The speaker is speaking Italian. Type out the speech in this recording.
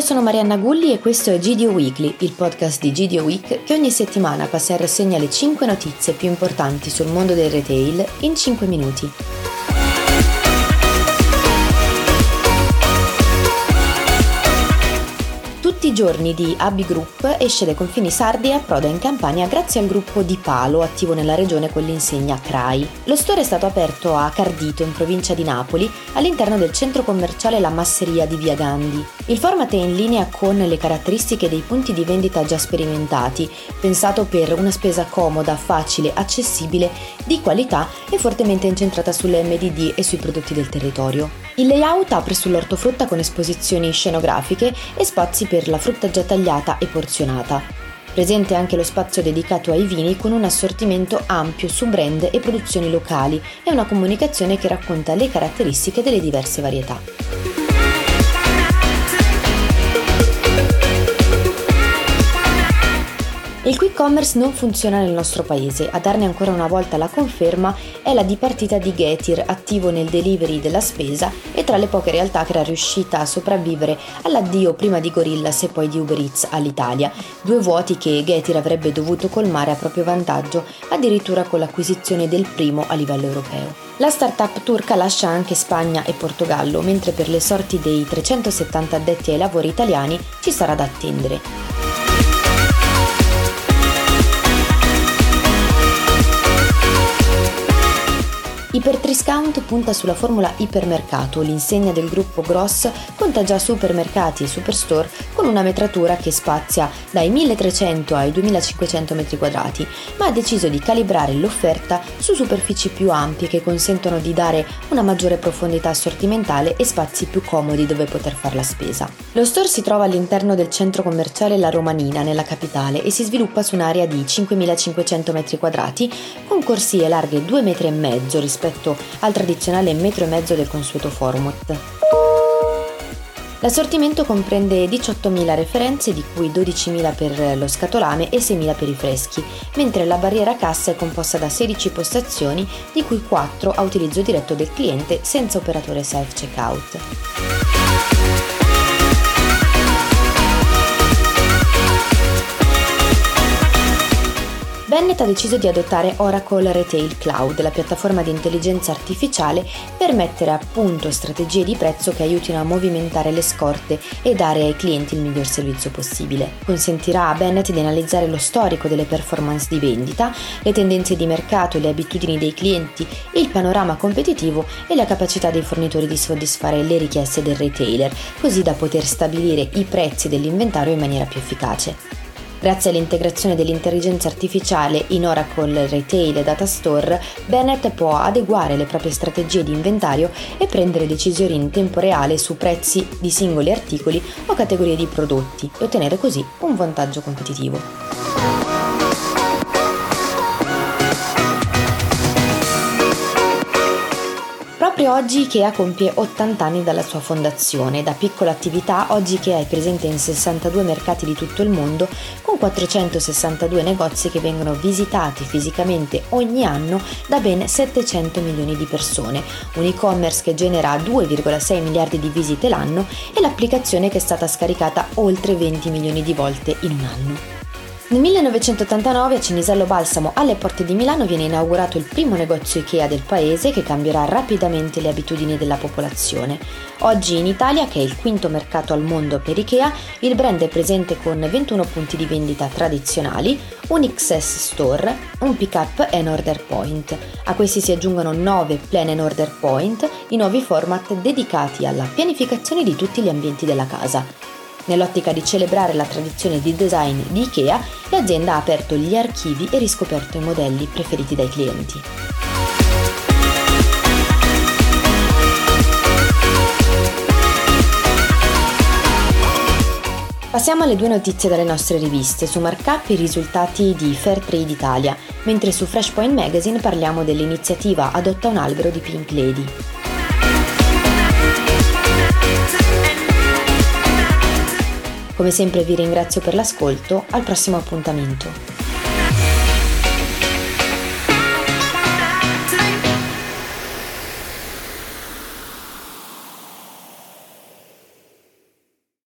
sono Marianna Gulli e questo è GDO Weekly, il podcast di GDO Week che ogni settimana passa in rassegna le 5 notizie più importanti sul mondo del retail in 5 minuti. Tutti i giorni di Abbi Group esce dai confini sardi e approda in Campania grazie al gruppo di Palo attivo nella regione con l'insegna CRAI. Lo store è stato aperto a Cardito in provincia di Napoli all'interno del centro commerciale La Masseria di Via Gandhi. Il format è in linea con le caratteristiche dei punti di vendita già sperimentati, pensato per una spesa comoda, facile, accessibile, di qualità e fortemente incentrata sulle MDD e sui prodotti del territorio. Il layout apre sull'ortofrutta con esposizioni scenografiche e spazi per la frutta già tagliata e porzionata. Presente anche lo spazio dedicato ai vini con un assortimento ampio su brand e produzioni locali e una comunicazione che racconta le caratteristiche delle diverse varietà. Il quick commerce non funziona nel nostro paese, a darne ancora una volta la conferma è la dipartita di Getir, attivo nel delivery della spesa e tra le poche realtà che era riuscita a sopravvivere all'addio prima di Gorillas e poi di Uber Eats all'Italia, due vuoti che Getir avrebbe dovuto colmare a proprio vantaggio, addirittura con l'acquisizione del primo a livello europeo. La startup turca lascia anche Spagna e Portogallo, mentre per le sorti dei 370 addetti ai lavori italiani ci sarà da attendere. Ipertriscount punta sulla formula ipermercato, l'insegna del gruppo Gross conta già supermercati e superstore con una metratura che spazia dai 1300 ai 2500 m2, ma ha deciso di calibrare l'offerta su superfici più ampie che consentono di dare una maggiore profondità assortimentale e spazi più comodi dove poter fare la spesa. Lo store si trova all'interno del centro commerciale La Romanina, nella capitale, e si sviluppa su un'area di 5500 m2 con corsie larghe 2,5 m rispetto rispetto al tradizionale metro e mezzo del consueto format. L'assortimento comprende 18.000 referenze, di cui 12.000 per lo scatolame e 6.000 per i freschi, mentre la barriera cassa è composta da 16 postazioni, di cui 4 a utilizzo diretto del cliente senza operatore self-checkout. Bennett ha deciso di adottare Oracle Retail Cloud, la piattaforma di intelligenza artificiale, per mettere a punto strategie di prezzo che aiutino a movimentare le scorte e dare ai clienti il miglior servizio possibile. Consentirà a Bennett di analizzare lo storico delle performance di vendita, le tendenze di mercato le abitudini dei clienti, il panorama competitivo e la capacità dei fornitori di soddisfare le richieste del retailer, così da poter stabilire i prezzi dell'inventario in maniera più efficace. Grazie all'integrazione dell'intelligenza artificiale in Oracle Retail e Data Store, Bennett può adeguare le proprie strategie di inventario e prendere decisioni in tempo reale su prezzi di singoli articoli o categorie di prodotti e ottenere così un vantaggio competitivo. Proprio oggi IKEA compie 80 anni dalla sua fondazione. Da piccola attività, oggi IKEA è presente in 62 mercati di tutto il mondo, con 462 negozi che vengono visitati fisicamente ogni anno da ben 700 milioni di persone, un e-commerce che genera 2,6 miliardi di visite l'anno e l'applicazione che è stata scaricata oltre 20 milioni di volte in un anno. Nel 1989 a Cinisello Balsamo, alle porte di Milano, viene inaugurato il primo negozio IKEA del paese che cambierà rapidamente le abitudini della popolazione. Oggi in Italia, che è il quinto mercato al mondo per IKEA, il brand è presente con 21 punti di vendita tradizionali, un XS Store, un pick-up e un order point. A questi si aggiungono 9 plan and order point, i nuovi format dedicati alla pianificazione di tutti gli ambienti della casa. Nell'ottica di celebrare la tradizione di design di IKEA, l'azienda ha aperto gli archivi e riscoperto i modelli preferiti dai clienti. Passiamo alle due notizie dalle nostre riviste. Su Markup i risultati di Fairtrade Italia, mentre su Freshpoint Magazine parliamo dell'iniziativa Adotta un albero di Pink Lady. Come sempre vi ringrazio per l'ascolto, al prossimo appuntamento.